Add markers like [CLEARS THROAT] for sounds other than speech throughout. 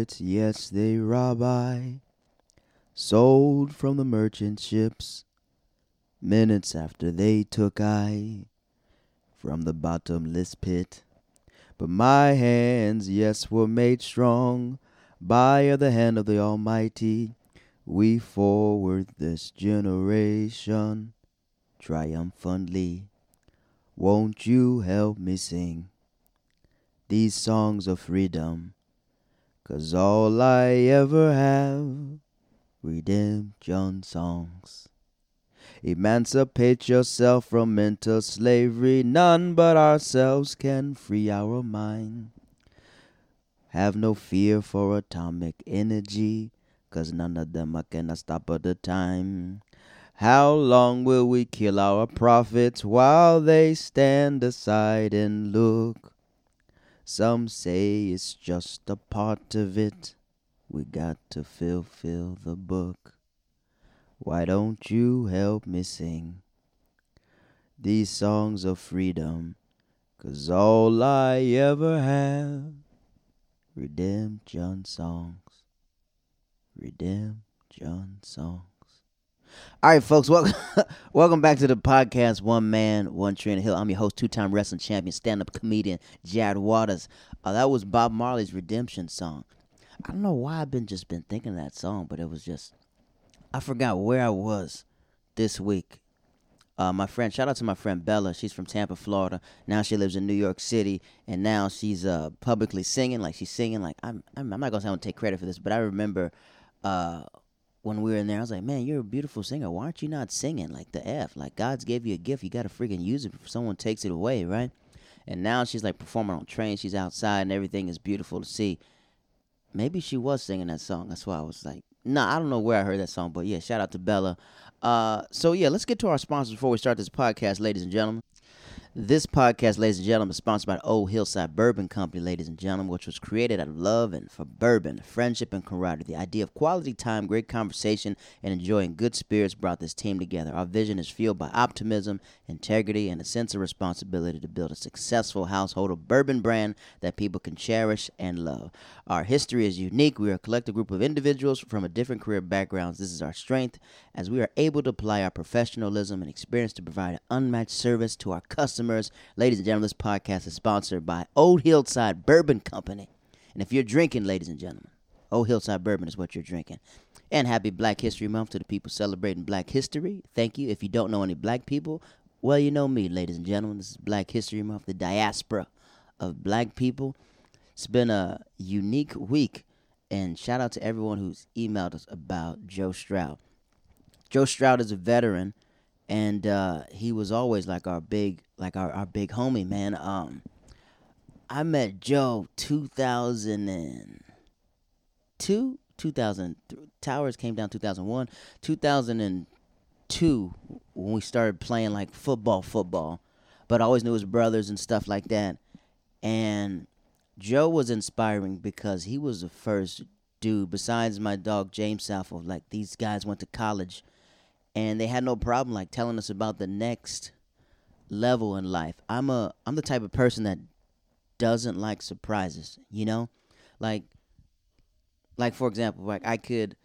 pirates, yes, they rob. Sold from the merchant ships, minutes after they took I from the bottomless pit. But my hands, yes, were made strong by the hand of the Almighty. We forward this generation triumphantly. Won't you help me sing these songs of freedom? Cause all I ever have, redemption songs. Emancipate yourself from mental slavery. None but ourselves can free our mind. Have no fear for atomic energy, cause none of them are gonna stop at the time. How long will we kill our prophets while they stand aside and look? Some say it's just a part of it. We got to fulfill the book. Why don't you help me sing these songs of freedom? Cause all I ever have, redemption songs, redemption songs. All right, folks, welcome, [LAUGHS] welcome back to the podcast, One Man, One Tree the Hill. I'm your host, two-time wrestling champion, stand-up comedian, Jad Waters. Uh, that was Bob Marley's Redemption song. I don't know why I've been just been thinking of that song, but it was just I forgot where I was this week. Uh, my friend, shout out to my friend Bella. She's from Tampa, Florida. Now she lives in New York City, and now she's uh, publicly singing. Like she's singing. Like I'm, I'm, I'm not gonna say I'm gonna take credit for this, but I remember uh, when we were in there, I was like, "Man, you're a beautiful singer. Why aren't you not singing? Like the F. Like God's gave you a gift. You gotta freaking use it before someone takes it away, right?" And now she's like performing on trains. She's outside, and everything is beautiful to see maybe she was singing that song. That's why I was like, nah, I don't know where I heard that song, but yeah, shout out to Bella. Uh, so yeah, let's get to our sponsors before we start this podcast, ladies and gentlemen. This podcast, ladies and gentlemen, is sponsored by Old Hillside Bourbon Company, ladies and gentlemen, which was created out of love and for bourbon, friendship, and camaraderie. The idea of quality time, great conversation, and enjoying good spirits brought this team together. Our vision is fueled by optimism, integrity, and a sense of responsibility to build a successful household of bourbon brand that people can cherish and love. Our history is unique. We are a collective group of individuals from a different career backgrounds. This is our strength as we are able to apply our professionalism and experience to provide an unmatched service to our customers customers. Ladies and gentlemen, this podcast is sponsored by Old Hillside Bourbon Company. And if you're drinking, ladies and gentlemen, Old Hillside Bourbon is what you're drinking. And happy Black History Month to the people celebrating Black history. Thank you. If you don't know any black people, well, you know me, ladies and gentlemen. This is Black History Month, the diaspora of black people. It's been a unique week. And shout out to everyone who's emailed us about Joe Stroud. Joe Stroud is a veteran and uh, he was always like our big like our, our big homie man. Um i met joe 2002 2000 towers came down 2001 2002 when we started playing like football football. But i always knew his brothers and stuff like that. And joe was inspiring because he was the first dude besides my dog james southwell like these guys went to college and they had no problem like telling us about the next level in life. I'm a I'm the type of person that doesn't like surprises, you know? Like like for example, like I could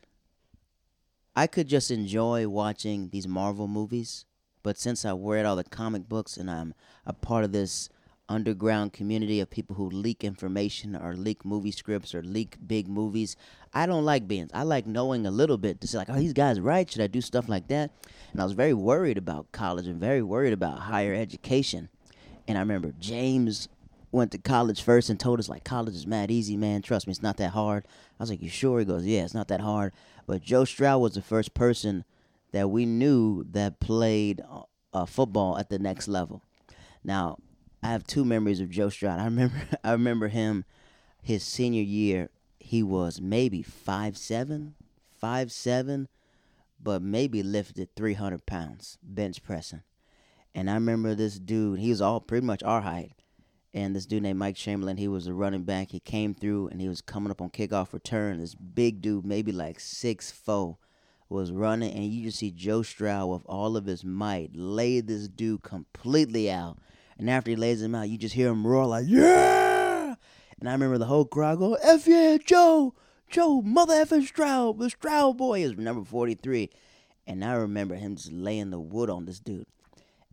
I could just enjoy watching these Marvel movies, but since I read all the comic books and I'm a part of this underground community of people who leak information or leak movie scripts or leak big movies. I don't like being. I like knowing a little bit to say like, oh, these guys right. Should I do stuff like that? And I was very worried about college and very worried about higher education. And I remember James went to college first and told us like college is mad easy, man. Trust me, it's not that hard. I was like, you sure? He goes, yeah, it's not that hard. But Joe Stroud was the first person that we knew that played uh, football at the next level. Now, I have two memories of Joe Stroud. I remember [LAUGHS] I remember him his senior year. He was maybe five seven, five seven, but maybe lifted three hundred pounds bench pressing. And I remember this dude. He was all pretty much our height. And this dude named Mike Chamberlain, he was a running back. He came through and he was coming up on kickoff return. This big dude, maybe like six four, was running, and you just see Joe Stroud with all of his might lay this dude completely out and after he lays him out, you just hear him roar like, yeah! And I remember the whole crowd go, F yeah, Joe! Joe, mother effing Stroud, the Stroud boy is number 43. And I remember him just laying the wood on this dude.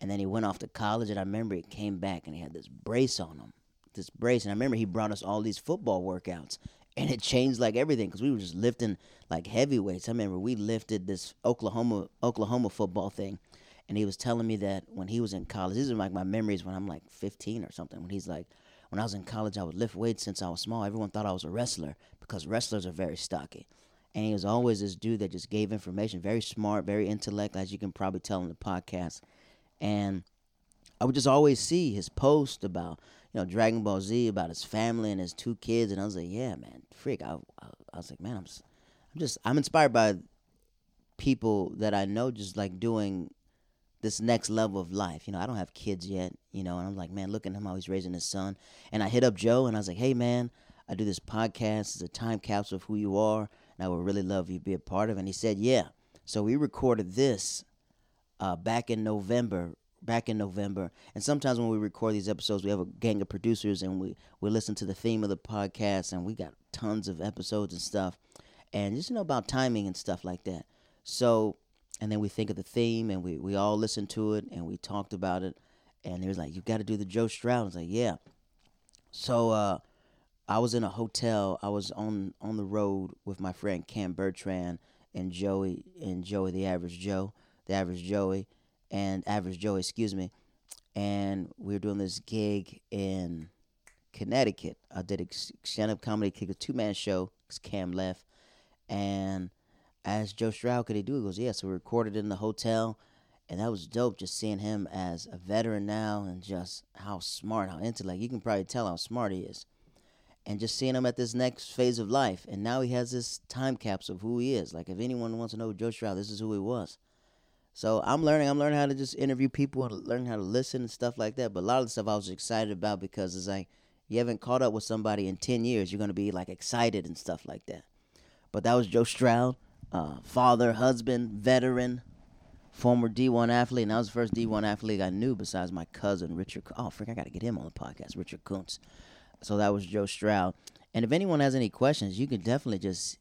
And then he went off to college, and I remember he came back and he had this brace on him, this brace. And I remember he brought us all these football workouts, and it changed like everything because we were just lifting like heavyweights. I remember we lifted this Oklahoma Oklahoma football thing, and he was telling me that when he was in college, these are like my memories when I'm like 15 or something. When he's like, when I was in college, I would lift weights since I was small. Everyone thought I was a wrestler because wrestlers are very stocky. And he was always this dude that just gave information, very smart, very intellect, as you can probably tell in the podcast. And I would just always see his post about, you know, Dragon Ball Z, about his family and his two kids. And I was like, yeah, man, freak. I, I, I was like, man, I'm, I'm just, I'm inspired by people that I know just like doing this next level of life. You know, I don't have kids yet, you know, and I'm like, man, look at him how he's raising his son. And I hit up Joe and I was like, hey, man, I do this podcast. It's a time capsule of who you are, and I would really love you to be a part of it. And he said, yeah. So we recorded this uh, back in November. Back in November, and sometimes when we record these episodes, we have a gang of producers, and we we listen to the theme of the podcast, and we got tons of episodes and stuff, and just you know about timing and stuff like that. So and then we think of the theme and we, we all listened to it and we talked about it and he was like you got to do the joe stroud. I was like yeah. So uh, i was in a hotel. I was on on the road with my friend cam bertrand and joey and joey the average joe the average joey and average joey excuse me and we were doing this gig in connecticut. I did a stand-up comedy kick a two-man show because cam left and asked Joe Stroud, could he do it? He goes, yeah. So we recorded in the hotel, and that was dope. Just seeing him as a veteran now, and just how smart, how intellect. You can probably tell how smart he is, and just seeing him at this next phase of life. And now he has this time capsule of who he is. Like if anyone wants to know Joe Stroud, this is who he was. So I'm learning. I'm learning how to just interview people and learn how to listen and stuff like that. But a lot of the stuff I was excited about because it's like you haven't caught up with somebody in ten years, you're gonna be like excited and stuff like that. But that was Joe Stroud uh, father, husband, veteran, former D1 athlete, and that was the first D1 athlete I knew besides my cousin Richard. Oh, frick, I got to get him on the podcast, Richard Kuntz. So that was Joe Stroud. And if anyone has any questions, you can definitely just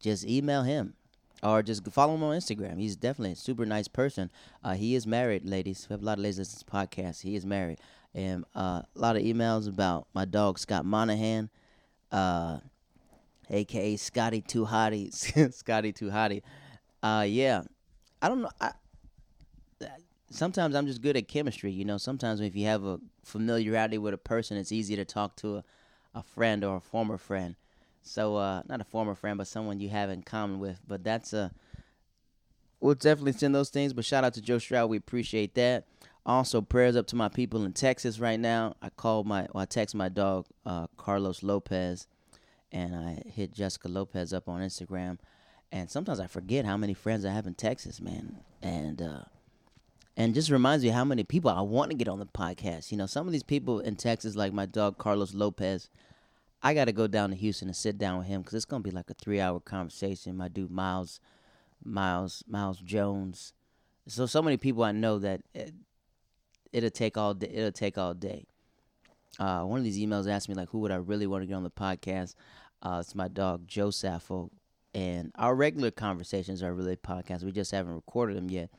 just email him or just follow him on Instagram. He's definitely a super nice person. Uh, he is married, ladies. We have a lot of ladies to this podcast. He is married. And uh, a lot of emails about my dog, Scott Monahan. Uh, aka Scotty Too Hottie, [LAUGHS] Scotty Too Hottie. Uh, yeah, I don't know. I, sometimes I'm just good at chemistry. You know, sometimes if you have a familiarity with a person, it's easy to talk to a, a friend or a former friend. So, uh, not a former friend, but someone you have in common with. But that's a. We'll definitely send those things. But shout out to Joe Stroud. We appreciate that. Also, prayers up to my people in Texas right now. I called my, well, I text my dog, uh, Carlos Lopez and I hit Jessica Lopez up on Instagram. And sometimes I forget how many friends I have in Texas, man. And uh, and just reminds me how many people I want to get on the podcast. You know, some of these people in Texas, like my dog Carlos Lopez, I got to go down to Houston and sit down with him because it's gonna be like a three-hour conversation. My dude Miles, Miles, Miles Jones. So so many people I know that it, it'll take all day. It'll take all day. Uh, one of these emails asked me like, who would I really want to get on the podcast? Uh, it's my dog Joe Saffo, and our regular conversations are really podcasts. We just haven't recorded them yet.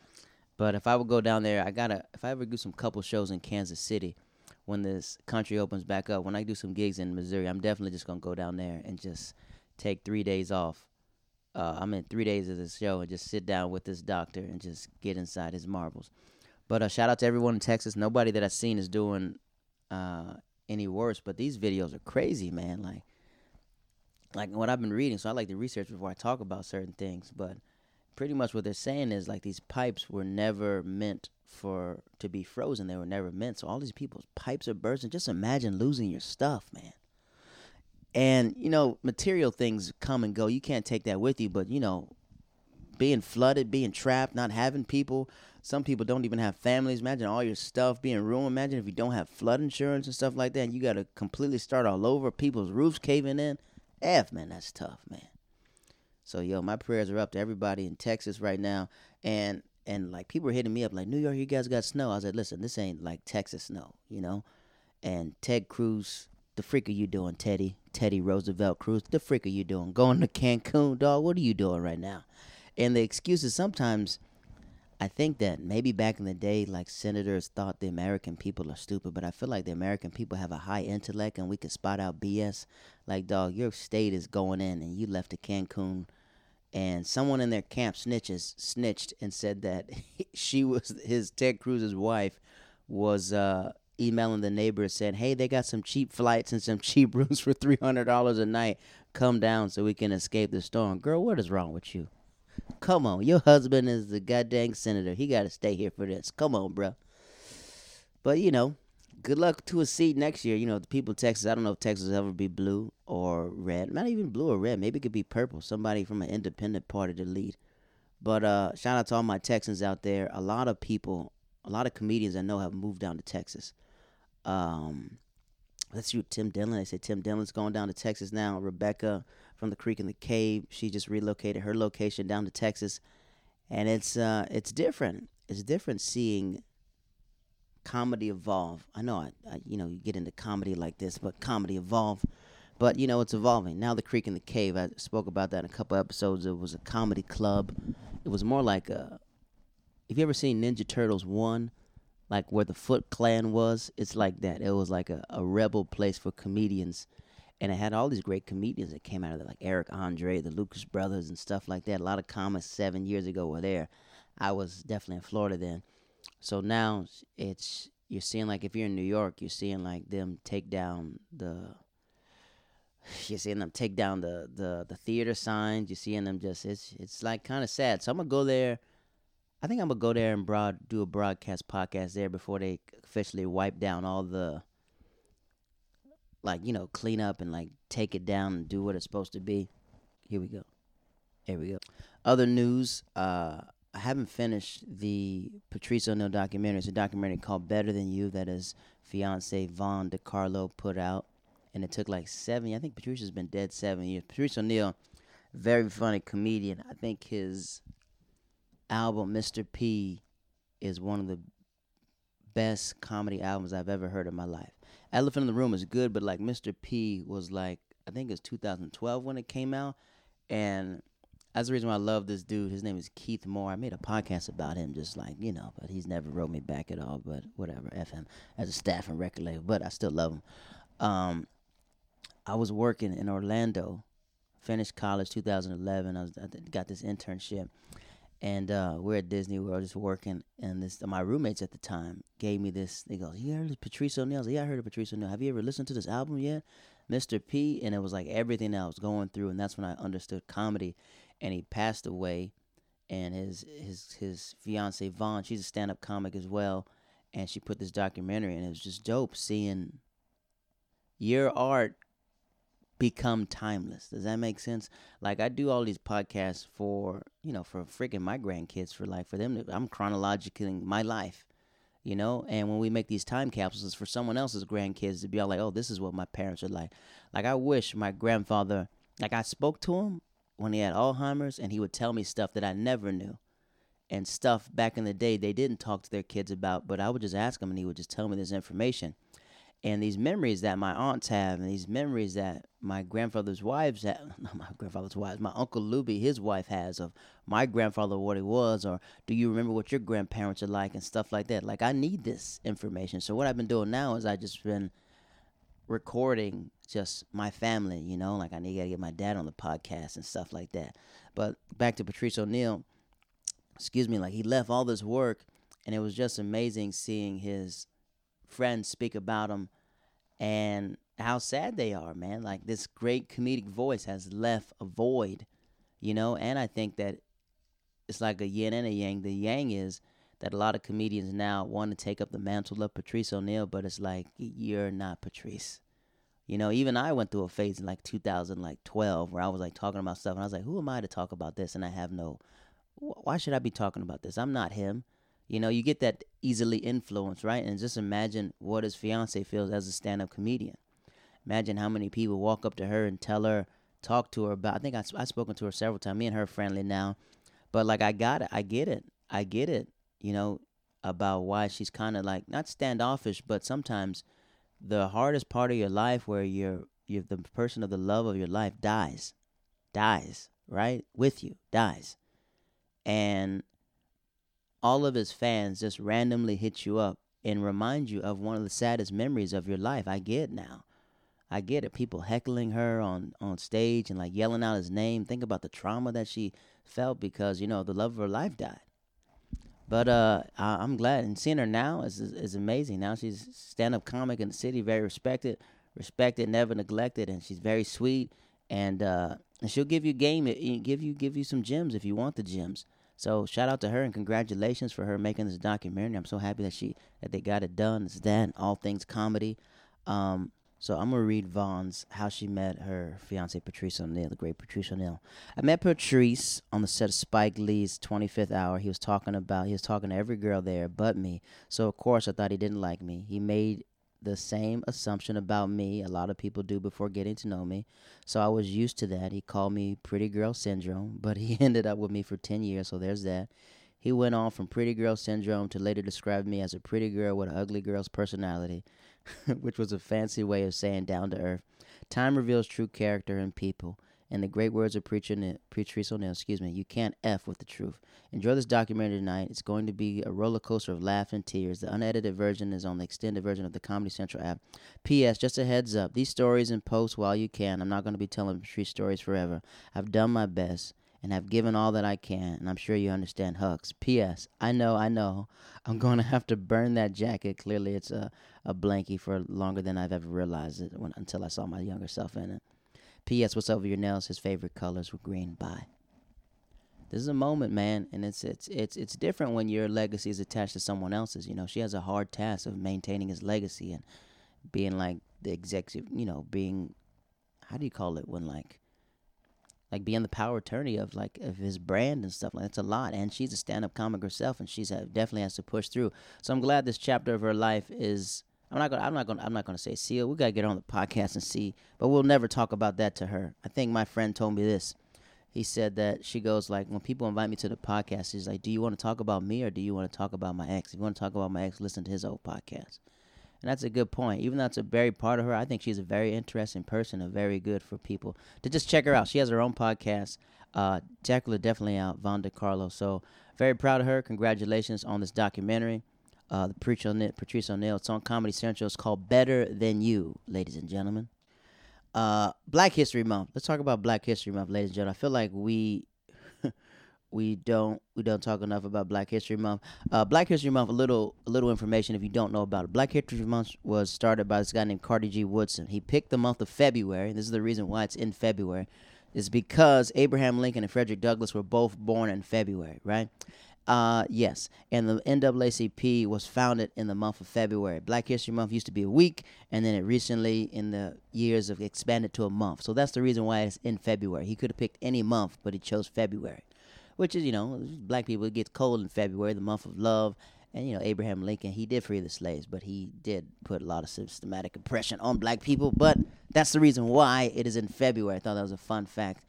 But if I would go down there, I gotta. If I ever do some couple shows in Kansas City, when this country opens back up, when I do some gigs in Missouri, I'm definitely just gonna go down there and just take three days off. Uh, I'm in three days of the show and just sit down with this doctor and just get inside his marbles. But uh, shout out to everyone in Texas. Nobody that I've seen is doing uh, any worse. But these videos are crazy, man. Like like what I've been reading, so I like to research before I talk about certain things. But pretty much what they're saying is like these pipes were never meant for to be frozen. They were never meant. So all these people's pipes are bursting. Just imagine losing your stuff, man. And you know, material things come and go. You can't take that with you. But you know, being flooded, being trapped, not having people. Some people don't even have families. Imagine all your stuff being ruined. Imagine if you don't have flood insurance and stuff like that. And you got to completely start all over. People's roofs caving in F, man, that's tough, man. So yo, my prayers are up to everybody in Texas right now, and and like people are hitting me up like New York, you guys got snow. I was like, listen, this ain't like Texas snow, you know. And Ted Cruz, The freak are you doing, Teddy? Teddy Roosevelt Cruz. The freak are you doing? Going to Cancun, dog? What are you doing right now? And the excuses sometimes, I think that maybe back in the day, like senators thought the American people are stupid, but I feel like the American people have a high intellect and we can spot out BS. Like, dog, your state is going in and you left to Cancun and someone in their camp snitches snitched and said that [LAUGHS] she was his Ted Cruz's wife was uh, emailing the neighbors saying, "Hey, they got some cheap flights and some [LAUGHS] cheap rooms for three hundred dollars a night. Come down so we can escape the storm." Girl, what is wrong with you? Come on, your husband is the goddamn senator. He got to stay here for this. Come on, bro. But you know, good luck to a seat next year. You know, the people of Texas, I don't know if Texas will ever be blue or red. Not even blue or red. Maybe it could be purple. Somebody from an independent party to lead. But uh, shout out to all my Texans out there. A lot of people, a lot of comedians I know have moved down to Texas. Um, let's see, Tim Dillon. They said Tim Dillon's going down to Texas now. Rebecca from the Creek and the Cave, she just relocated her location down to Texas, and it's uh, it's different. It's different seeing comedy evolve. I know, I, I, you know, you get into comedy like this, but comedy evolve. But you know, it's evolving. Now, the Creek and the Cave. I spoke about that in a couple episodes. It was a comedy club. It was more like a. Have you ever seen Ninja Turtles one? Like where the Foot Clan was, it's like that. It was like a, a rebel place for comedians, and it had all these great comedians that came out of it, like Eric Andre, the Lucas Brothers, and stuff like that. A lot of comics seven years ago were there. I was definitely in Florida then, so now it's you're seeing like if you're in New York, you're seeing like them take down the [SIGHS] you're seeing them take down the the the theater signs. You're seeing them just it's it's like kind of sad. So I'm gonna go there. I think I'm gonna go there and broad do a broadcast podcast there before they officially wipe down all the like you know clean up and like take it down and do what it's supposed to be. Here we go. Here we go. Other news. Uh, I haven't finished the Patrice O'Neal documentary. It's a documentary called Better Than You that his fiance Vondecarlo put out. And it took like seven I think Patrice has been dead seven years. Patrice O'Neal, very funny comedian. I think his album, Mr. P, is one of the best comedy albums I've ever heard in my life. Elephant in the Room is good, but like Mr. P was like I think it was 2012 when it came out. And that's the reason why I love this dude. His name is Keith Moore. I made a podcast about him, just like you know, but he's never wrote me back at all. But whatever, f him as a staff and record label. But I still love him. Um, I was working in Orlando, finished college 2011. I, was, I got this internship, and uh, we're at Disney World just working. And this my roommates at the time gave me this. They go, "You heard of Patrice O'Neal?" I "Yeah, I heard of Patrice O'Neal. Have you ever listened to this album yet?" Mr. P, and it was like everything I was going through, and that's when I understood comedy and he passed away. And his his his fiance Vaughn, she's a stand up comic as well, and she put this documentary, and it was just dope seeing your art become timeless. Does that make sense? Like I do all these podcasts for you know for freaking my grandkids for like for them. To, I'm chronologically my life, you know. And when we make these time capsules for someone else's grandkids to be all like, oh, this is what my parents are like. Like I wish my grandfather, like I spoke to him when he had Alzheimer's, and he would tell me stuff that I never knew. And stuff back in the day they didn't talk to their kids about, but I would just ask him and he would just tell me this information. And these memories that my aunts have, and these memories that my grandfather's wives have, [LAUGHS] not my grandfather's wives, my Uncle Luby, his wife has of my grandfather, what he was, or do you remember what your grandparents are like, and stuff like that. Like, I need this information. So, what I've been doing now is I just been recording just my family, you know, like I need to get my dad on the podcast and stuff like that. But back to Patrice O'Neal, excuse me, like he left all this work and it was just amazing seeing his friends speak about him and how sad they are, man. Like this great comedic voice has left a void, you know, and I think that it's like a yin and a yang. The yang is that a lot of comedians now want to take up the mantle of Patrice O'Neal, but it's like you're not Patrice. You know, even I went through a phase in like 2012 where I was like talking about stuff, and I was like, "Who am I to talk about this?" And I have no. Why should I be talking about this? I'm not him. You know, you get that easily influenced, right? And just imagine what his fiance feels as a stand-up comedian. Imagine how many people walk up to her and tell her, talk to her about. I think I I spoken to her several times. Me and her friendly now, but like I got it. I get it. I get it. You know, about why she's kind of like not standoffish, but sometimes the hardest part of your life where you're you're the person of the love of your life dies. Dies, right? With you, dies. And all of his fans just randomly hit you up and remind you of one of the saddest memories of your life. I get now. I get it. People heckling her on on stage and like yelling out his name. Think about the trauma that she felt because you know the love of her life died. But uh, I, am glad and seeing her now is is amazing. Now she's stand up comic in the city, very respected, respected, never neglected, and she's very sweet. And uh, and she'll give you game, give you give you some gems if you want the gems. So shout out to her and congratulations for her making this documentary. I'm so happy that she that they got it done. It's that all things comedy. Um, so I'm gonna read Vaughn's how she met her fiance Patrice O'Neal, the great Patrice O'Neal. I met Patrice on the set of Spike Lee's 25th Hour. He was talking about he was talking to every girl there but me. So of course I thought he didn't like me. He made the same assumption about me a lot of people do before getting to know me. So I was used to that. He called me pretty girl syndrome, [LAUGHS] but he ended up with me for 10 years, so there's that. He went on from pretty girl syndrome to later describe me as a pretty girl with an ugly girl's personality. [LAUGHS] which was a fancy way of saying down to earth. Time reveals true character in people. And the great words of preacher Patrice O'Neal, excuse me, you can't F with the truth. Enjoy this documentary tonight. It's going to be a roller coaster of laughs and tears. The unedited version is on the extended version of the Comedy Central app. P.S. Just a heads up. These stories and posts while you can. I'm not going to be telling Patrice stories forever. I've done my best and have given all that I can, and I'm sure you understand Hucks. P.S. I know, I know, I'm going to have to burn that jacket. Clearly, it's a, a blankie for longer than I've ever realized it when, until I saw my younger self in it. P.S. What's over your nails? His favorite colors were green. Bye. This is a moment, man, and it's it's it's it's different when your legacy is attached to someone else's. You know, she has a hard task of maintaining his legacy and being like the executive. You know, being how do you call it when like like being the power attorney of like of his brand and stuff like that's a lot and she's a stand-up comic herself and she's definitely has to push through so i'm glad this chapter of her life is i'm not gonna i'm not gonna i'm not gonna say seal we gotta get on the podcast and see but we'll never talk about that to her i think my friend told me this he said that she goes like when people invite me to the podcast she's like do you want to talk about me or do you want to talk about my ex if you want to talk about my ex listen to his old podcast and that's a good point. Even though it's a very part of her, I think she's a very interesting person and very good for people to just check her out. She has her own podcast. Uh, her definitely out, Vondecarlo. So very proud of her. Congratulations on this documentary. Uh, the Patrice O'Neal, Patrice O'Neal. It's on Comedy Central. It's called Better Than You, ladies and gentlemen. Uh, Black History Month. Let's talk about Black History Month, ladies and gentlemen. I feel like we [LAUGHS] we don't we don't talk enough about Black History Month. Uh, Black History Month, a little a little information if you don't know about it. Black History Month was started by this guy named Carter G. Woodson. He picked the month of February. This is the reason why it's in February, is because Abraham Lincoln and Frederick Douglass were both born in February, right? Uh, yes, and the NAACP was founded in the month of February. Black History Month used to be a week, and then it recently, in the years, have expanded to a month. So that's the reason why it's in February. He could have picked any month, but he chose February which is you know black people it gets cold in February, the month of love. And you know Abraham Lincoln, he did free the slaves, but he did put a lot of systematic oppression on black people. But that's the reason why it is in February. I thought that was a fun fact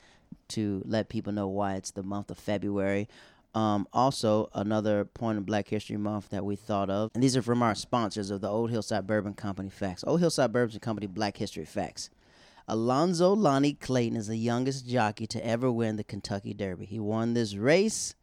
to let people know why it's the month of February. Um, also, another point of Black History Month that we thought of, and these are from our sponsors of the Old Hillside Bourbon Company Facts. Old Hillside Bourbon Company Black History Facts. Alonzo Lonnie Clayton is the youngest jockey to ever win the Kentucky Derby. He won this race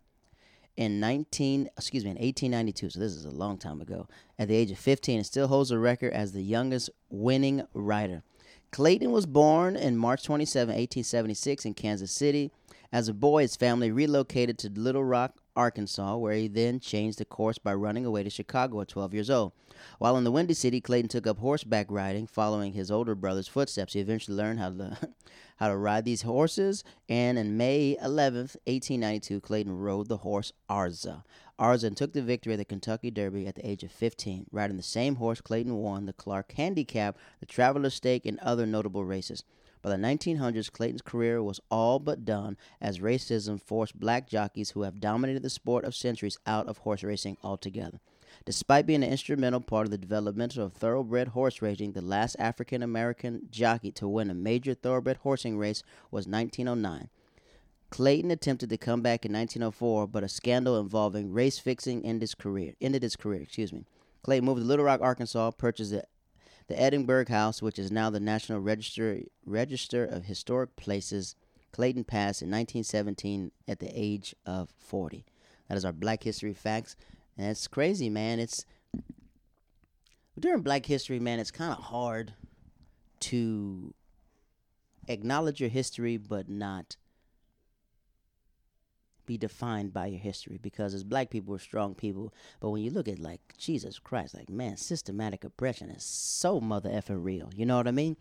in 19 excuse me in 1892 so this is a long time ago at the age of 15 and still holds a record as the youngest winning rider clayton was born in march 27 1876 in kansas city as a boy his family relocated to little rock arkansas where he then changed the course by running away to chicago at 12 years old while in the Windy City, Clayton took up horseback riding, following his older brother's footsteps. He eventually learned how to [LAUGHS] how to ride these horses, and in May 11th, 1892, Clayton rode the horse Arza. Arza took the victory at the Kentucky Derby at the age of 15. Riding the same horse, Clayton won the Clark Handicap, the Traveler's Stake, and other notable races. By the 1900s, Clayton's career was all but done as racism forced black jockeys who have dominated the sport of centuries out of horse racing altogether. Despite being an instrumental part of the development of thoroughbred horse racing, the last African American jockey to win a major thoroughbred horsing race was 1909. Clayton attempted to come back in 1904, but a scandal involving race fixing ended his career. Ended his career, excuse me. Clayton moved to Little Rock, Arkansas, purchased the, The Edinburgh House, which is now the National Register Register of Historic Places, Clayton passed in 1917 at the age of 40. That is our Black History facts, and it's crazy, man. It's during Black History, man. It's kind of hard to acknowledge your history, but not be defined by your history because as black people we're strong people. But when you look at like jesus christ like man systematic oppression is so mother effing real. You know what i mean?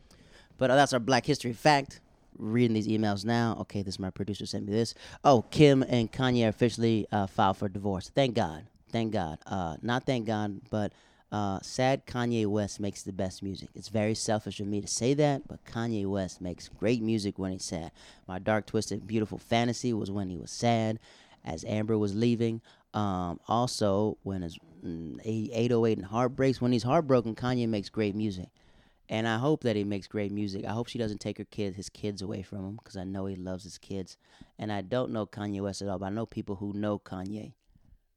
But uh, that's our black history fact. Reading these emails now. Okay this is my producer sent me this. Oh kim and kanye officially uh, filed for divorce. Thank god. Thank god. Uh, not thank god but uh, sad Kanye West makes the best music. It's very selfish of me to say that, but Kanye West makes great music when he's sad. My Dark Twisted Beautiful Fantasy was when he was sad, as Amber was leaving. Um, also, when his mm, 808 and Heartbreaks, when he's heartbroken, Kanye makes great music. And I hope that he makes great music. I hope she doesn't take her kids, his kids away from him, because I know he loves his kids. And I don't know Kanye West at all, but I know people who know Kanye,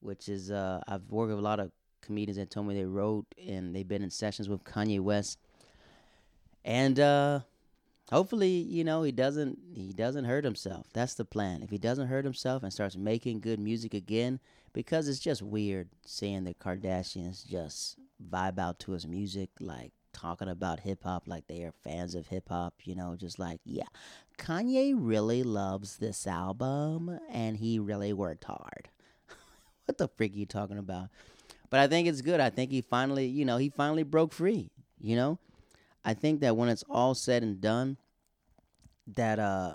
which is uh, I've worked with a lot of comedians that told me they wrote and they've been in sessions with Kanye West. And uh hopefully, you know, he doesn't he doesn't hurt himself. That's the plan. If he doesn't hurt himself and starts making good music again, because it's just weird seeing the Kardashians just vibe out to his music like talking about hip hop like they are fans of hip hop, you know, just like, yeah, Kanye really loves this album and he really worked hard. [LAUGHS] what the freak are you talking about? But I think it's good. I think he finally, you know, he finally broke free. You know, I think that when it's all said and done, that uh,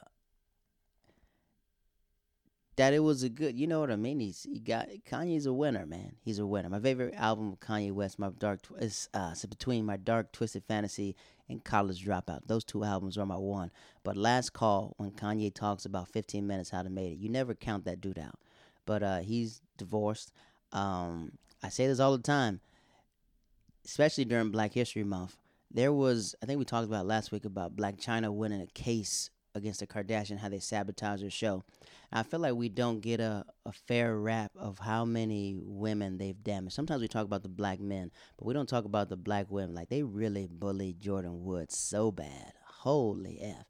that it was a good. You know what I mean? He's he got Kanye's a winner, man. He's a winner. My favorite album of Kanye West, my dark is uh, between my dark twisted fantasy and college dropout. Those two albums are my one. But last call when Kanye talks about 15 minutes how to make it, you never count that dude out. But uh, he's divorced. Um, I say this all the time, especially during Black History Month. There was, I think we talked about last week about Blac Chyna winning a case against the Kardashian, how they sabotaged their show. And I feel like we don't get a, a fair rap of how many women they've damaged. Sometimes we talk about the black men, but we don't talk about the black women. Like they really bullied Jordyn Woods so bad. Holy F.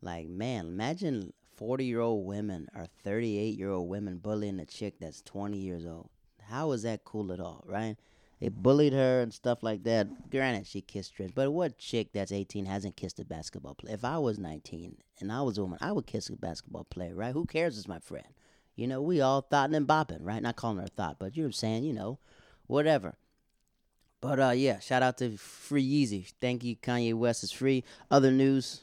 Like, man, imagine 40 year old women or 38 year old women bullying a chick that's 20 years old. How is that cool at all, right? They bullied her and stuff like that. Granted, she kissed Trish, but what chick that's 18 hasn't kissed a basketball player? If I was 19 and I was a woman, I would kiss a basketball player, right? Who cares? It's my friend. You know, we all thought and bopping, right? Not calling her a thought, but you know what I'm saying, you know, whatever. But uh, yeah, shout out to Free Yeezy. Thank you, Kanye West is free. Other news,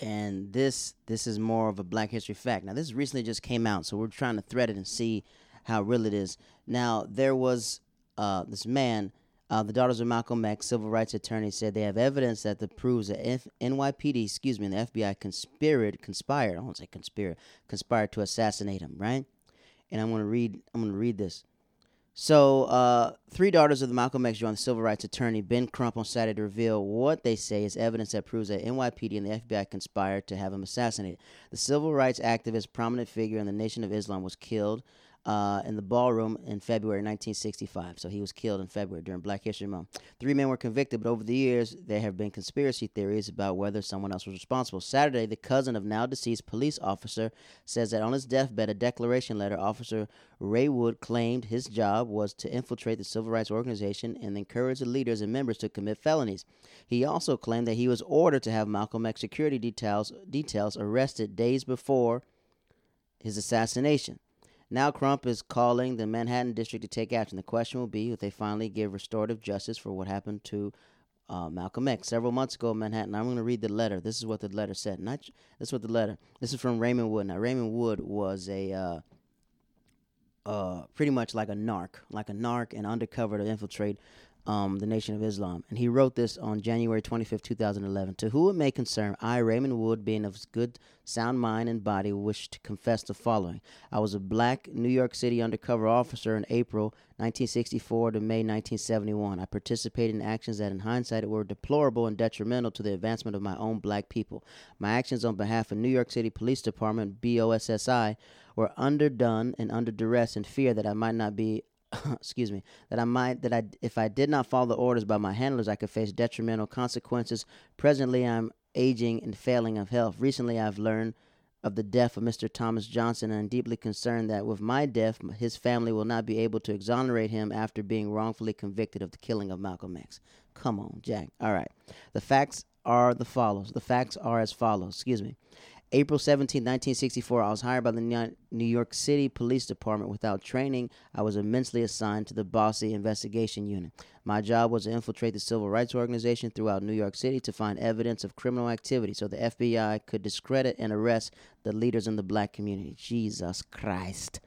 and this this is more of a Black History fact. Now this recently just came out, so we're trying to thread it and see how real it is. Now, there was uh, this man, uh, the Daughters of Malcolm X, civil rights attorney, said they have evidence that the proves that F- NYPD, excuse me, the FBI conspired, conspired, I won't say conspired, conspired to assassinate him, right? And I'm to read, I'm to read this. So, uh, three daughters of the Malcolm X joined the civil rights attorney Ben Crump on Saturday to reveal what they say is evidence that proves that NYPD and the FBI conspired to have him assassinated. The civil rights activist, prominent figure in the Nation of Islam, was killed uh, in the ballroom in February 1965. So he was killed in February during Black History Month. Three men were convicted, but over the years, there have been conspiracy theories about whether someone else was responsible. Saturday, the cousin of now deceased police officer says that on his deathbed, a declaration letter, Officer Ray Wood claimed his job was to infiltrate the civil rights organization and encourage the leaders and members to commit felonies. He also claimed that he was ordered to have Malcolm X security details, details arrested days before his assassination. Now Crump is calling the Manhattan District to take action. The question will be if they finally give restorative justice for what happened to uh, Malcolm X several months ago in Manhattan. I'm going to read the letter. This is what the letter said. Not this is what the letter. This is from Raymond Wood. Now Raymond Wood was a uh, uh, pretty much like a narc, like a narc and undercover to infiltrate um, the Nation of Islam. And he wrote this on January 25th, 2011. To who it may concern, I, Raymond Wood, being of good sound mind and body, wish to confess the following. I was a black New York City undercover officer in April 1964 to May 1971. I participated in actions that, in hindsight, were deplorable and detrimental to the advancement of my own black people. My actions on behalf of New York City Police Department, BOSSI, were underdone and under duress in fear that I might not be [COUGHS] excuse me, that I might that I if I did not follow the orders by my handlers, I could face detrimental consequences. Presently, I'm aging and failing of health. Recently, I've learned of the death of Mr. Thomas Johnson and I'm deeply concerned that with my death, his family will not be able to exonerate him after being wrongfully convicted of the killing of Malcolm X. Come on, Jack. All right. The facts are the follows. The facts are as follows. Excuse me. April 17, 1964, I was hired by the New York City Police Department without training. I was immensely assigned to the BOSSI Investigation Unit. My job was to infiltrate the civil rights organization throughout New York City to find evidence of criminal activity so the FBI could discredit and arrest the leaders in the black community. Jesus Christ.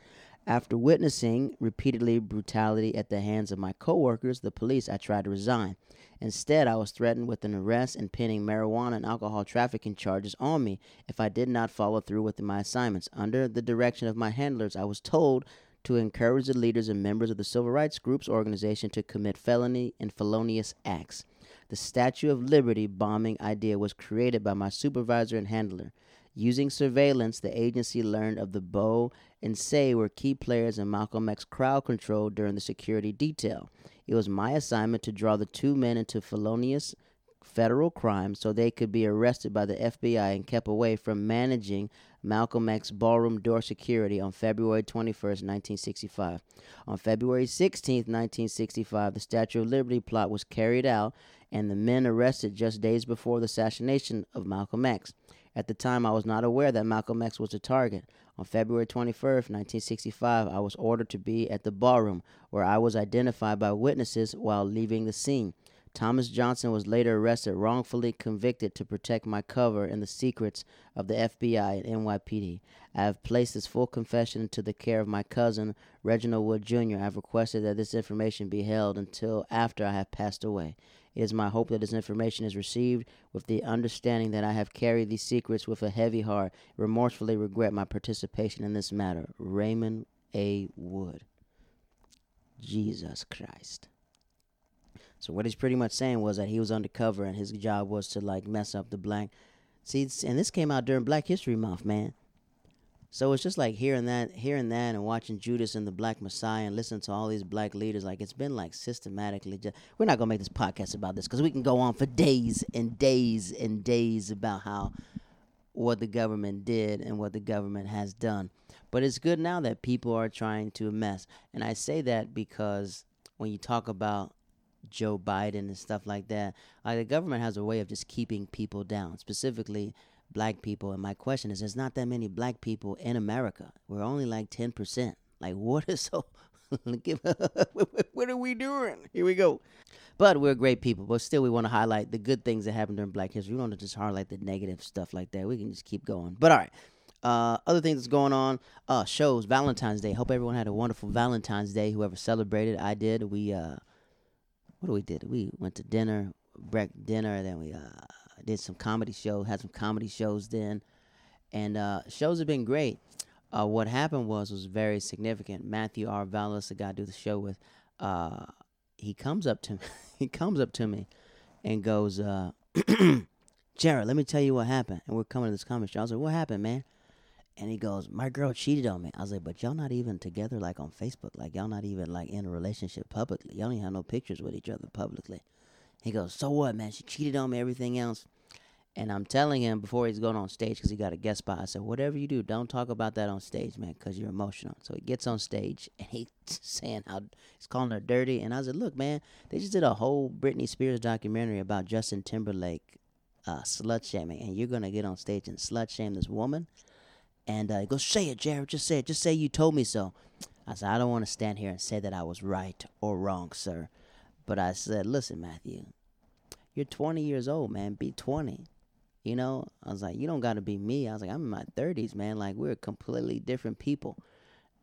After witnessing repeatedly brutality at the hands of my coworkers, the police, I tried to resign. Instead, I was threatened with an arrest and pinning marijuana and alcohol trafficking charges on me if I did not follow through with my assignments. Under the direction of my handlers, I was told to encourage the leaders and members of the civil rights groups organization to commit felony and felonious acts. The Statue of Liberty bombing idea was created by my supervisor and handler. Using surveillance, the agency learned of the Bo and Say were key players in Malcolm X crowd control during the security detail. It was my assignment to draw the two men into felonious federal crimes so they could be arrested by the FBI and kept away from managing Malcolm X ballroom door security on February 21, 1965. On February 16, 1965, the Statue of Liberty plot was carried out and the men arrested just days before the assassination of Malcolm X. At the time, I was not aware that Malcolm X was a target. On February 21, 1965, I was ordered to be at the ballroom, where I was identified by witnesses while leaving the scene. Thomas Johnson was later arrested, wrongfully convicted to protect my cover and the secrets of the FBI and NYPD. I have placed this full confession into the care of my cousin, Reginald Wood Jr. I have requested that this information be held until after I have passed away. It is my hope that this information is received with the understanding that I have carried these secrets with a heavy heart, remorsefully regret my participation in this matter. Raymond A. Wood. Jesus Christ. So what he's pretty much saying was that he was undercover and his job was to like mess up the black. See, and this came out during Black History Month, man. So it's just like hearing that, hearing that, and watching Judas and the Black Messiah, and listening to all these black leaders. Like it's been like systematically. Just, we're not gonna make this podcast about this because we can go on for days and days and days about how what the government did and what the government has done. But it's good now that people are trying to mess, and I say that because when you talk about Joe Biden and stuff like that, like the government has a way of just keeping people down, specifically black people. And my question is, there's not that many black people in America. We're only like 10%. Like, [LAUGHS] what is so. [LAUGHS] [LAUGHS] what are we doing? Here we go. But we're great people. But still, we want to highlight the good things that happened during Black History. We don't want to just highlight the negative stuff like that. We can just keep going. But all right. Uh, other things that's going on, uh, shows, Valentine's Day. Hope everyone had a wonderful Valentine's Day. Whoever celebrated, I did. We, uh, what do we did? We went to dinner, break dinner, then we uh, did some comedy show, had some comedy shows then, and uh, shows have been great. Uh, what happened was was very significant. Matthew R. Vallis, the guy I do the show with, uh, he comes up to me, [LAUGHS] he comes up to me, and goes, uh, [CLEARS THROAT] "Jared, let me tell you what happened." And we're coming to this comedy show. I was like, "What happened, man?" And he goes, "My girl cheated on me." I was like, "But y'all not even together like on Facebook. Like y'all not even like in a relationship publicly. Y'all don't have no pictures with each other publicly." He goes, "So what, man? She cheated on me. Everything else." And I'm telling him before he's going on stage because he got a guest spot. I said, "Whatever you do, don't talk about that on stage, man, because you're emotional." So he gets on stage [LAUGHS] and he's saying how he's calling her dirty. And I said, "Look, man, they just did a whole Britney Spears documentary about Justin Timberlake uh, slut shaming, and you're gonna get on stage and slut shame this woman." And uh, he goes, "Say it, Jared. Just say it. Just say you told me so." I said, "I don't want to stand here and say that I was right or wrong, sir." But I said, "Listen, Matthew, you're 20 years old, man. Be 20. You know, I was like, you don't got to be me. I was like, I'm in my 30s, man. Like, we're completely different people.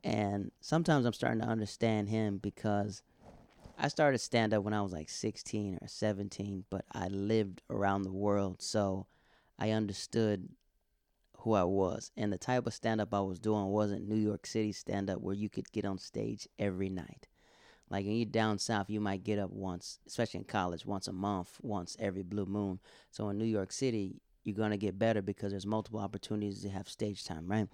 And sometimes I'm starting to understand him because I started stand up when I was like 16 or 17, but I lived around the world. So I understood who I was. And the type of stand up I was doing wasn't New York City stand up where you could get on stage every night. Like when you're down south, you might get up once, especially in college, once a month, once every blue moon. So in New York City, you're gonna get better because there's multiple opportunities to have stage time, right?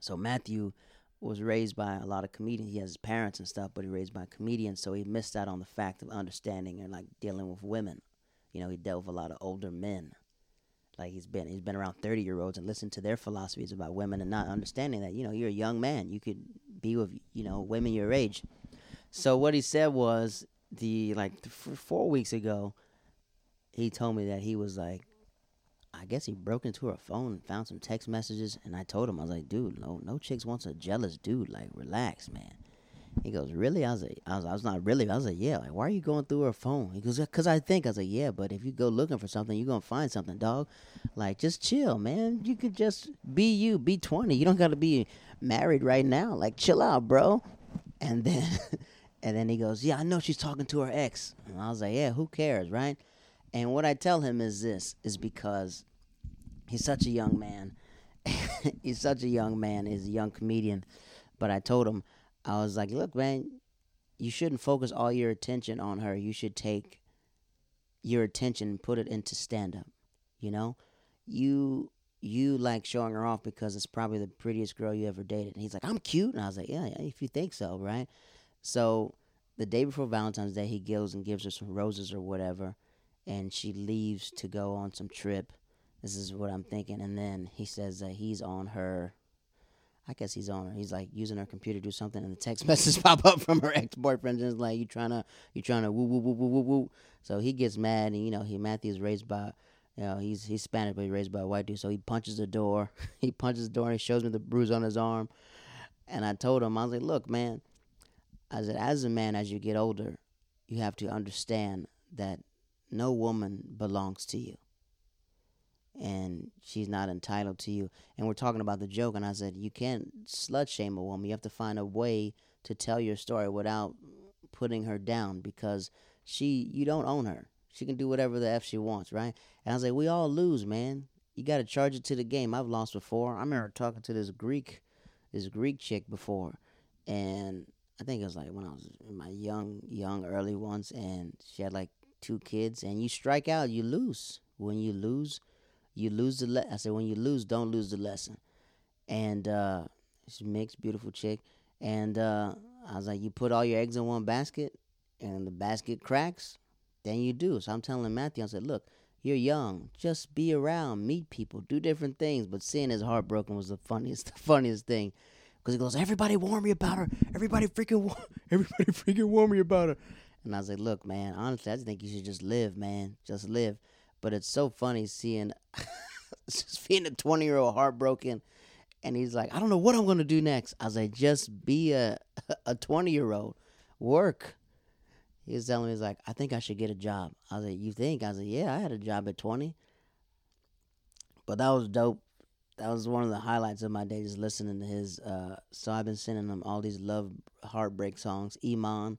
So Matthew was raised by a lot of comedians. He has his parents and stuff, but he raised by comedians, so he missed out on the fact of understanding and like dealing with women. You know, he dealt with a lot of older men. Like he's been he's been around thirty year olds and listened to their philosophies about women and not understanding that you know you're a young man, you could be with you know women your age. So what he said was the like four weeks ago, he told me that he was like I guess he broke into her phone and found some text messages, and I told him I was like, "Dude, no, no chicks wants a jealous dude. Like, relax, man." He goes, "Really?" I was like, "I was, I was not really." I was like, "Yeah." Like, why are you going through her phone? He goes, "Cause I think." I was like, "Yeah, but if you go looking for something, you're gonna find something, dog. Like, just chill, man. You could just be you, be 20. You don't gotta be married right now. Like, chill out, bro." And then, [LAUGHS] and then he goes, "Yeah, I know she's talking to her ex." And I was like, "Yeah, who cares, right?" And what I tell him is this: is because he's such a young man. [LAUGHS] he's such a young man. He's a young comedian. But I told him, I was like, look, man, you shouldn't focus all your attention on her. You should take your attention and put it into stand up. You know? You you like showing her off because it's probably the prettiest girl you ever dated. And he's like, I'm cute. And I was like, yeah, yeah, if you think so, right? So the day before Valentine's Day, he goes and gives her some roses or whatever. And she leaves to go on some trip this is what I'm thinking. And then he says that he's on her. I guess he's on her. He's like using her computer to do something, and the text [LAUGHS] messages pop up from her ex boyfriend, and it's like you trying to you trying to woo woo woo woo woo woo. So he gets mad, and you know he Matthew's raised by, you know he's he's Spanish, but he's raised by a white dude. So he punches the door. [LAUGHS] he punches the door, and he shows me the bruise on his arm. And I told him, I was like, look, man, I said, as a man, as you get older, you have to understand that no woman belongs to you and she's not entitled to you. And we're talking about the joke, and I said, you can't slut shame a woman. You have to find a way to tell your story without putting her down because she, you don't own her. She can do whatever the f she wants, right? And I was like, we all lose, man. You got to charge it to the game. I've lost before. I remember talking to this Greek, this Greek chick before, and I think it was like when I was in my young, young early ones, and she had like two kids. And you strike out, you lose. When you lose, you lose the le- I said when you lose, don't lose the lesson. And uh, she's mixed, beautiful chick. And uh, I was like, you put all your eggs in one basket, and the basket cracks, then you do. So I'm telling Matthew, I said, look, you're young, just be around, meet people, do different things. But seeing his heartbroken was the funniest, [LAUGHS] the funniest thing, because he goes, everybody warn me about her, everybody freaking, [LAUGHS] everybody freaking warn me about her. And I was like, look, man, honestly, I just think you should just live, man, just live. But it's so funny seeing [LAUGHS] just being a 20 year old heartbroken. And he's like, I don't know what I'm to do next. I was like, just be a [LAUGHS] a 20 year old, work. He was telling me, he's like, I think I should get a job. I was like, you think? I was like, yeah, I had a job at 20. But that was dope. That was one of the highlights of my day, just listening to his. Uh, so I've been sending him all these love heartbreak songs. Eamon,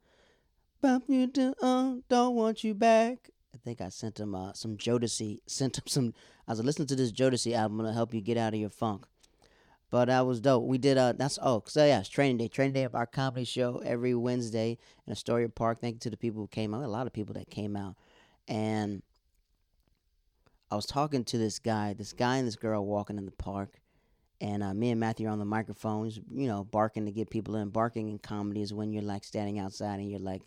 Bump you uh, don't want you back. I think I sent him uh, some Jodeci. [LAUGHS] Sent him some. I was listening to this Jodeci album to help you get out of your funk. But that was dope. We did uh that's oh so yeah, it's training day. Training day of our comedy show every Wednesday in Astoria Park. Thank you to the people who came out. A lot of people that came out. And I was talking to this guy, this guy and this girl walking in the park. And uh, me and Matthew are on the microphones, you know, barking to get people in. Barking in comedy is when you're like standing outside and you're like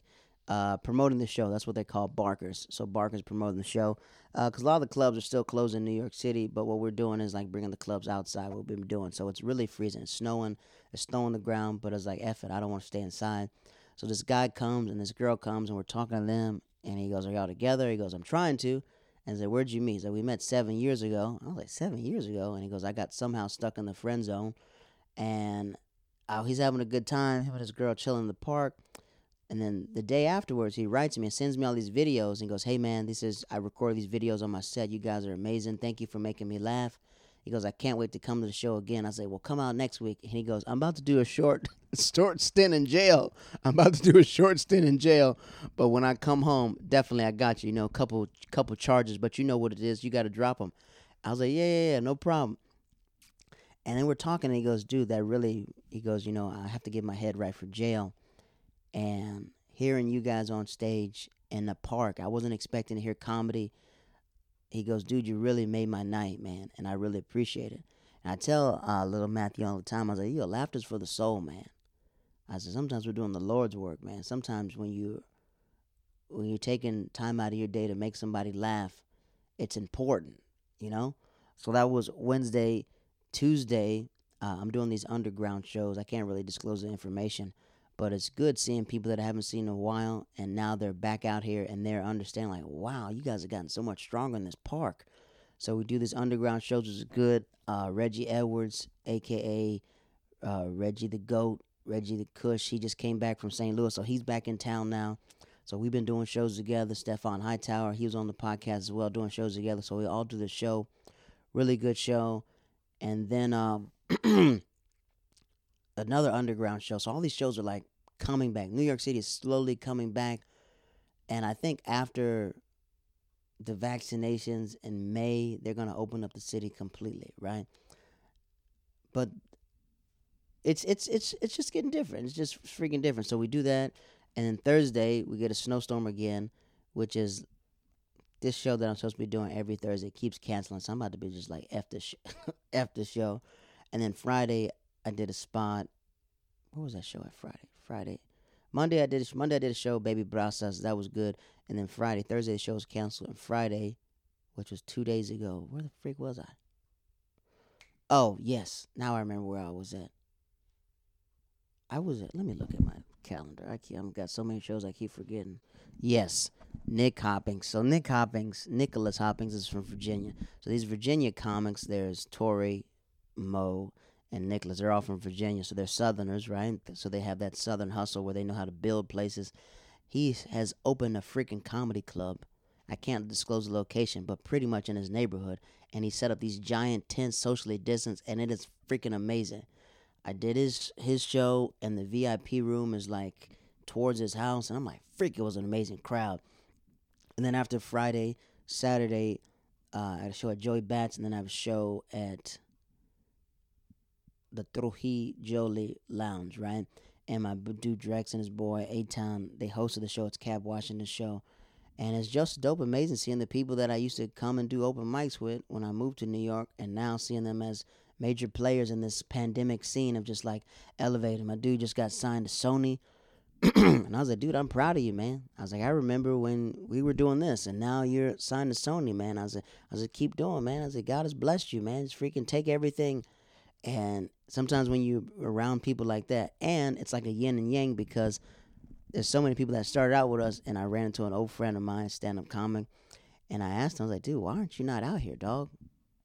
uh, promoting the show. That's what they call barkers. So barkers promoting the show because uh, a lot of the clubs are still closed in New York City. But what we're doing is like bringing the clubs outside. What we've been doing. So it's really freezing. It's snowing. It's snow on the ground. But it's like it. I don't want to stay inside. So this guy comes and this girl comes and we're talking to them. And he goes, "Are y'all together?" He goes, "I'm trying to." And I said, "Where'd you meet?" He said, "We met seven years ago." I was like, seven years ago?" And he goes, "I got somehow stuck in the friend zone." And oh, he's having a good time. Him and his girl chilling in the park. And then the day afterwards, he writes me and sends me all these videos and goes, Hey man, this is, I record these videos on my set. You guys are amazing. Thank you for making me laugh. He goes, I can't wait to come to the show again. I say, Well, come out next week. And he goes, I'm about to do a short, [LAUGHS] short stint in jail. I'm about to do a short stint in jail. But when I come home, definitely I got you. You know, a couple, couple charges, but you know what it is. You got to drop them. I was like, Yeah, yeah, yeah, no problem. And then we're talking, and he goes, Dude, that really, he goes, You know, I have to get my head right for jail and hearing you guys on stage in the park, I wasn't expecting to hear comedy. He goes, dude, you really made my night, man, and I really appreciate it. And I tell uh, little Matthew all the time, I was like, yo, laughter's for the soul, man. I said, sometimes we're doing the Lord's work, man. Sometimes when you when you're taking time out of your day to make somebody laugh, it's important, you know? So that was Wednesday, Tuesday. Uh, I'm doing these underground shows. I can't really disclose the information, but it's good seeing people that I haven't seen in a while, and now they're back out here and they're understanding, like, wow, you guys have gotten so much stronger in this park. So we do these underground shows, which is good. Uh, Reggie Edwards, aka uh, Reggie the Goat, Reggie the Cush, he just came back from St. Louis, so he's back in town now. So we've been doing shows together. Stefan Hightower, he was on the podcast as well, doing shows together. So we all do the show. Really good show. And then um, [CLEARS THROAT] another underground show. So all these shows are like coming back. New York City is slowly coming back. And I think after the vaccinations in May, they're going to open up the city completely, right? But it's it's it's it's just getting different. It's just freaking different. So we do that, and then Thursday we get a snowstorm again, which is this show that I'm supposed to be doing every Thursday keeps canceling. So I'm about to be just like f the sh- [LAUGHS] f the show, and then Friday I did a spot. What was that show at Friday? Friday. Monday I did a, Monday I did a show, Baby Brasas. That was good. And then Friday, Thursday the show was canceled. And Friday, which was two days ago, where the freak was I? Oh yes, now I remember where I was at. I was at. Let me look at my calendar. I keep, I've got so many shows I keep forgetting. Yes, Nick Hoppings. So Nick Hoppings, Nicholas Hoppings is from Virginia. So these Virginia comics, there's Tori, Mo, and Nicholas. They're all from Virginia, so they're Southerners, right? So they have that Southern hustle where they know how to build places. He has opened a freaking comedy club. I can't disclose the location, but pretty much in his neighborhood. And he set up these giant tents, socially distanced, and it is freaking amazing. I did his his show, and the VIP room is like towards his house, and I'm like, freak! It was an amazing crowd. And then after Friday, Saturday, uh, I had a show at Joey Bats, and then I have a show at the Trujillo Lounge, right? And my dude Drex and his boy A Town, they hosted the show. It's Cab Washington show. And it's just dope, amazing seeing the people that I used to come and do open mics with when I moved to New York, and now seeing them as major players in this pandemic scene of just like elevating. My dude just got signed to Sony. [CLEARS THROAT] and I was like, dude, I'm proud of you, man. I was like, I remember when we were doing this, and now you're signed to Sony, man. I was like, I was like, keep doing, man. I was like, God has blessed you, man. Just freaking take everything. And sometimes when you're around people like that, and it's like a yin and yang because there's so many people that started out with us, and I ran into an old friend of mine, stand up comic, and I asked him, I was like, dude, why aren't you not out here, dog?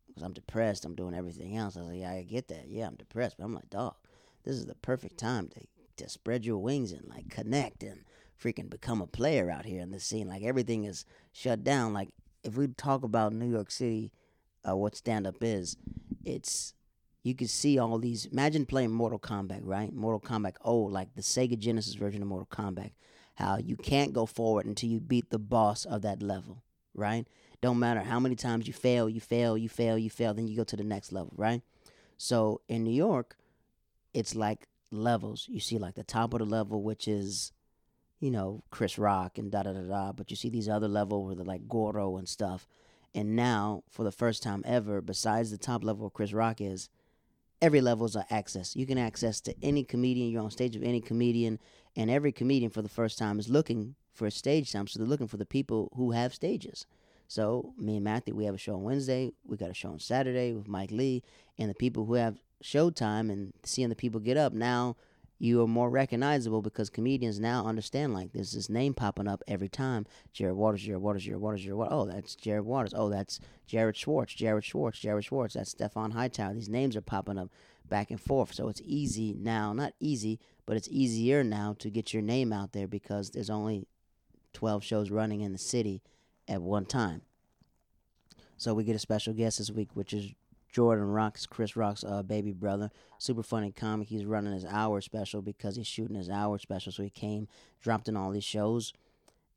Because I'm depressed. I'm doing everything else. I was like, yeah, I get that. Yeah, I'm depressed, but I'm like, dog, this is the perfect time to to spread your wings and like connect and freaking become a player out here in this scene. Like everything is shut down. Like if we talk about New York City, uh, what stand up is, it's you can see all these. Imagine playing Mortal Kombat, right? Mortal Kombat oh, like the Sega Genesis version of Mortal Kombat. How you can't go forward until you beat the boss of that level, right? Don't matter how many times you fail, you fail, you fail, you fail, then you go to the next level, right? So in New York, it's like levels. You see like the top of the level, which is, you know, Chris Rock and da da da da. But you see these other level where they're like Goro and stuff. And now, for the first time ever, besides the top level where Chris Rock is, every level is access. You can access to any comedian. You're on stage with any comedian, and every comedian for the first time is looking for a stage time. So they're looking for the people who have stages. So me and Matthew, we have a show on Wednesday. We got a show on Saturday with Mike Lee, and the people who have show time and seeing the people get up now. You are more recognizable because comedians now understand like there's this name popping up every time. Jared Waters, Jared Waters, Jared Waters, Jared Waters. Oh, that's Jared Waters. Oh, that's Jared Schwartz, Jared Schwartz, Jared Schwartz. That's Stefan Hightower. These names are popping up back and forth. So it's easy now, not easy, but it's easier now to get your name out there because there's only 12 shows running in the city at one time. So we get a special guest this week, which is Jordan Rocks, Chris Rock's uh, baby brother. Super funny comic. He's running his hour special because he's shooting his hour special. So he came, dropped in all these shows,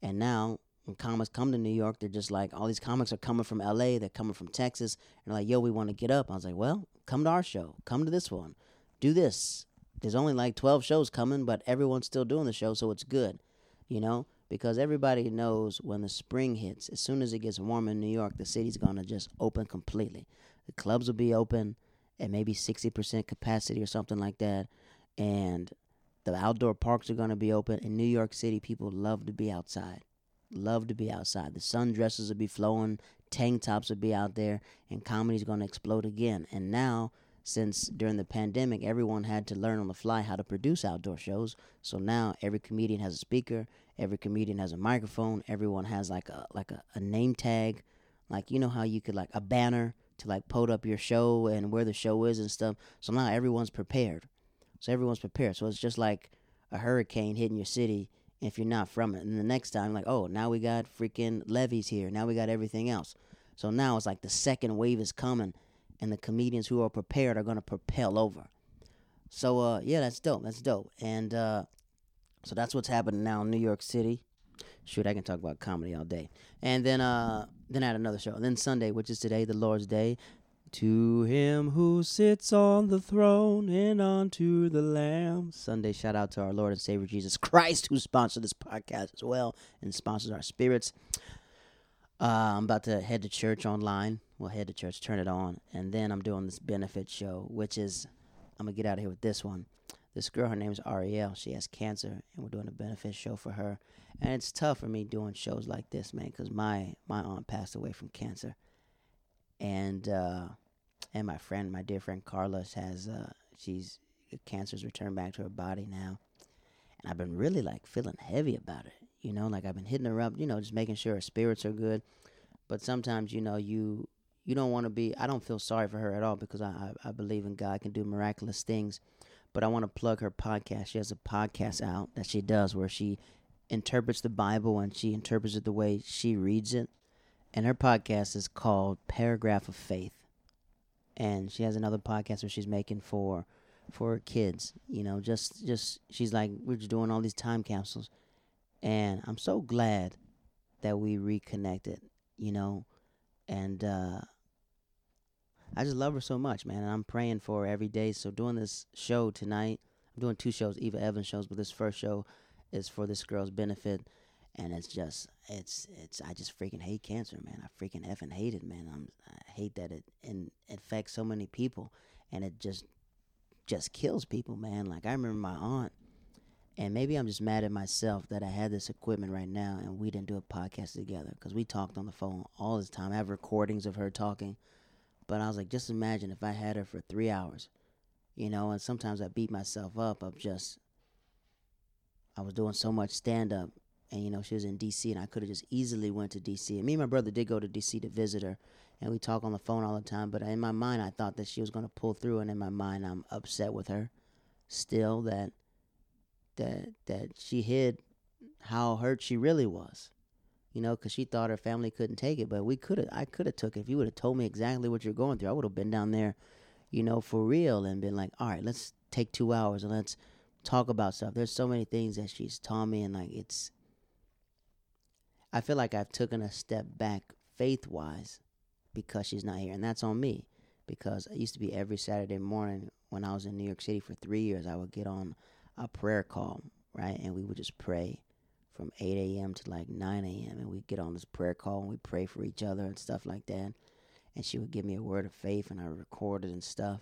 and now when comics come to New York, they're just like all these comics are coming from L.A. They're coming from Texas, and they're like, yo, we want to get up. I was like, well, come to our show. Come to this one. Do this. There's only like 12 shows coming, but everyone's still doing the show, so it's good, you know because everybody knows when the spring hits, as soon as it gets warm in New York, the city's gonna just open completely. The clubs will be open, at maybe 60% capacity or something like that. And the outdoor parks are going to be open. In New York City, people love to be outside. Love to be outside. The sundresses will be flowing, tank tops will be out there, and comedy's going to explode again. And now, since during the pandemic, everyone had to learn on the fly how to produce outdoor shows. So now every comedian has a speaker, every comedian has a microphone, everyone has like a like a, a name tag, like you know how you could like a banner to like put up your show and where the show is and stuff. So now everyone's prepared. So everyone's prepared. So it's just like a hurricane hitting your city if you're not from it. And the next time, like, oh, now we got freaking levees here. Now we got everything else. So now it's like the second wave is coming, and the comedians who are prepared are gonna propel over. So uh, yeah, that's dope. That's dope. And uh, so that's what's happening now in New York City. Shoot, I can talk about comedy all day. And then uh, then I had another show. And then Sunday, which is today, the Lord's Day. To him who sits on the throne and unto the Lamb. Sunday, shout out to our Lord and Savior Jesus Christ, who sponsored this podcast as well and sponsors our spirits. Uh, I'm about to head to church online. Well, head to church, turn it on, and then I'm doing this benefit show, which is I'm gonna get out of here with this one. This girl, her name is Ariel. She has cancer, and we're doing a benefit show for her. And it's tough for me doing shows like this, man, because my my aunt passed away from cancer, and uh, and my friend, my dear friend Carlos, has uh, she's cancer's returned back to her body now, and I've been really like feeling heavy about it. You know, like I've been hitting her up, you know, just making sure her spirits are good. But sometimes, you know, you you don't want to be. I don't feel sorry for her at all because I, I I believe in God can do miraculous things. But I want to plug her podcast. She has a podcast out that she does where she interprets the Bible and she interprets it the way she reads it. And her podcast is called Paragraph of Faith. And she has another podcast where she's making for for kids. You know, just just she's like we're just doing all these time capsules. And I'm so glad that we reconnected, you know. And uh I just love her so much, man. And I'm praying for her every day. So doing this show tonight, I'm doing two shows, Eva Evans shows, but this first show is for this girl's benefit. And it's just, it's, it's. I just freaking hate cancer, man. I freaking effing hate it, man. I'm, I hate that it, and it affects so many people, and it just, just kills people, man. Like I remember my aunt, and maybe I'm just mad at myself that I had this equipment right now, and we didn't do a podcast together because we talked on the phone all this time. I have recordings of her talking but I was like, just imagine if I had her for three hours, you know. And sometimes I beat myself up of just, I was doing so much stand up, and you know she was in D.C. and I could have just easily went to D.C. And me and my brother did go to D.C. to visit her, and we talk on the phone all the time. But in my mind, I thought that she was going to pull through, and in my mind, I'm upset with her, still that, that that she hid how hurt she really was you know, because she thought her family couldn't take it. But we could have, I could have took it. If you would have told me exactly what you're going through, I would have been down there, you know, for real and been like, all right, let's take two hours and let's talk about stuff. There's so many things that she's taught me, and like it's, I feel like I've taken a step back faith wise because she's not here, and that's on me. Because it used to be every Saturday morning when I was in New York City for three years, I would get on a prayer call, right, and we would just pray from 8 a.m. to like 9 a.m. and we'd get on this prayer call and we'd pray for each other and stuff like that. And she would give me a word of faith and I recorded and stuff.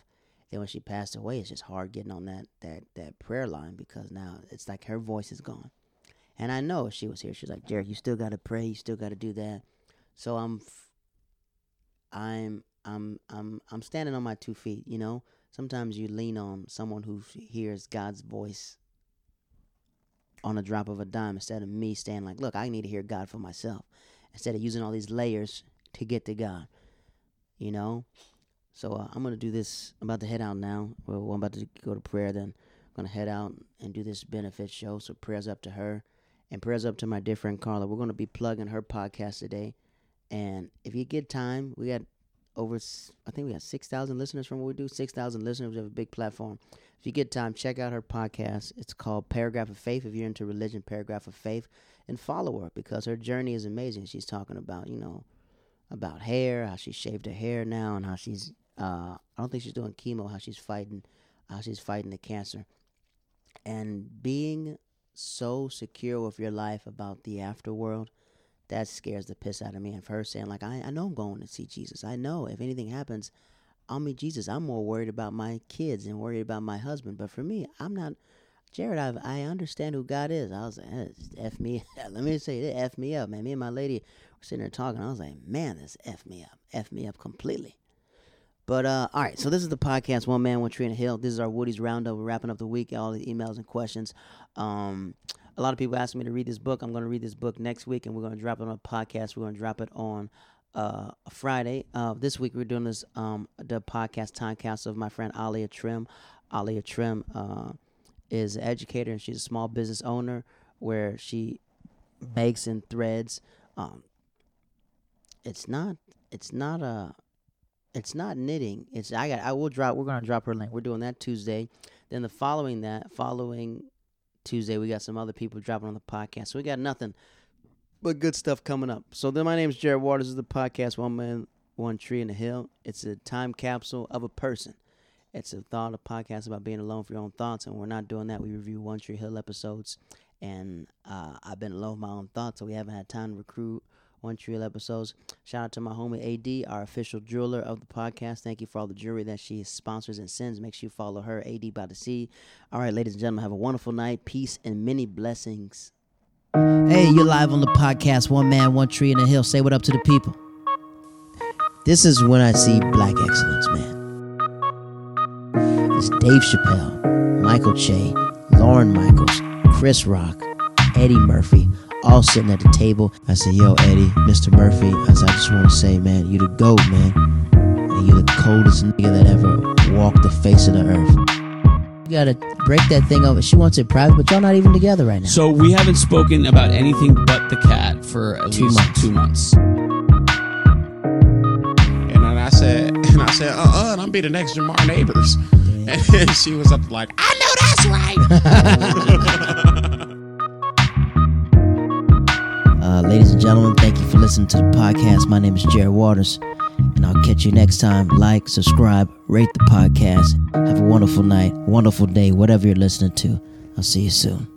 Then when she passed away, it's just hard getting on that that that prayer line because now it's like her voice is gone. And I know she was here, she's like, Jared, you still got to pray, you still got to do that. So I'm, I'm, I'm, I'm, I'm standing on my two feet. You know, sometimes you lean on someone who hears God's voice on a drop of a dime instead of me staying like, look, I need to hear God for myself instead of using all these layers to get to God. You know? So uh, I'm going to do this. I'm about to head out now. Well, I'm about to go to prayer. Then I'm going to head out and do this benefit show. So prayers up to her and prayers up to my dear friend Carla. We're going to be plugging her podcast today. And if you get time, we got over, I think we got 6,000 listeners from what we do. 6,000 listeners. We have a big platform. If you get time, check out her podcast. It's called Paragraph of Faith. If you're into religion, Paragraph of Faith, and follow her because her journey is amazing. She's talking about, you know, about hair, how she shaved her hair now, and how she's, uh, I don't think she's doing chemo, how she's fighting, how she's fighting the cancer. And being so secure with your life about the afterworld, that scares the piss out of me. And for her saying, like, I, I know I'm going to see Jesus. I know if anything happens, I'll meet Jesus. I'm more worried about my kids and worried about my husband. But for me, I'm not. Jared, I I understand who God is. I was like, eh, f me. [LAUGHS] Let me say it, f me up, man. Me and my lady were sitting there talking. I was like, man, this f me up, f me up completely. But uh, all right, so this is the podcast, One Man, One Tree in a Hill. This is our Woody's Roundup. We're wrapping up the week, all the emails and questions. Um, a lot of people asked me to read this book. I'm going to read this book next week, and we're going to drop it on a podcast. We're going to drop it on uh, Friday. Uh, this week we're doing this um, the podcast time capsule of my friend Alia Trim. Alia Trim uh, is an educator and she's a small business owner where she makes and threads. Um, it's not. It's not a. It's not knitting. It's I got. I will drop. We're gonna drop her link. We're doing that Tuesday. Then the following that, following Tuesday, we got some other people dropping on the podcast. So we got nothing but good stuff coming up. So then, my name is Jared Waters. This is the podcast One Man, One Tree in the Hill. It's a time capsule of a person. It's a thought, a podcast about being alone for your own thoughts, and we're not doing that. We review One Tree Hill episodes, and uh, I've been alone with my own thoughts, so we haven't had time to recruit One Tree Hill episodes. Shout out to my homie AD, our official jeweler of the podcast. Thank you for all the jewelry that she sponsors and sends. Make sure you follow her, AD by the Sea. All right, ladies and gentlemen, have a wonderful night. Peace and many blessings. Hey, you're live on the podcast, One Man, One Tree in the Hill. Say what up to the people. This is when I see black excellence, man. It's Dave Chappelle, Michael Che, Lorne Michaels, Chris Rock, Eddie Murphy, all sitting at the table. I said, Yo, Eddie, Mr. Murphy. I said, I just want to say, man, you the GOAT, man. And you the coldest nigga that ever walked the face of the earth. You gotta break that thing over. She wants it private, but y'all not even together right now. So we haven't spoken about anything but the cat for at Two least months. two months. And then I said, [LAUGHS] and I said, uh uh, and I'm be the next Jamar Neighbors. [LAUGHS] And she was up like, I know that's right. [LAUGHS] Uh, ladies and gentlemen, thank you for listening to the podcast. My name is Jared Waters, and I'll catch you next time. Like, subscribe, rate the podcast. Have a wonderful night, wonderful day, whatever you're listening to. I'll see you soon.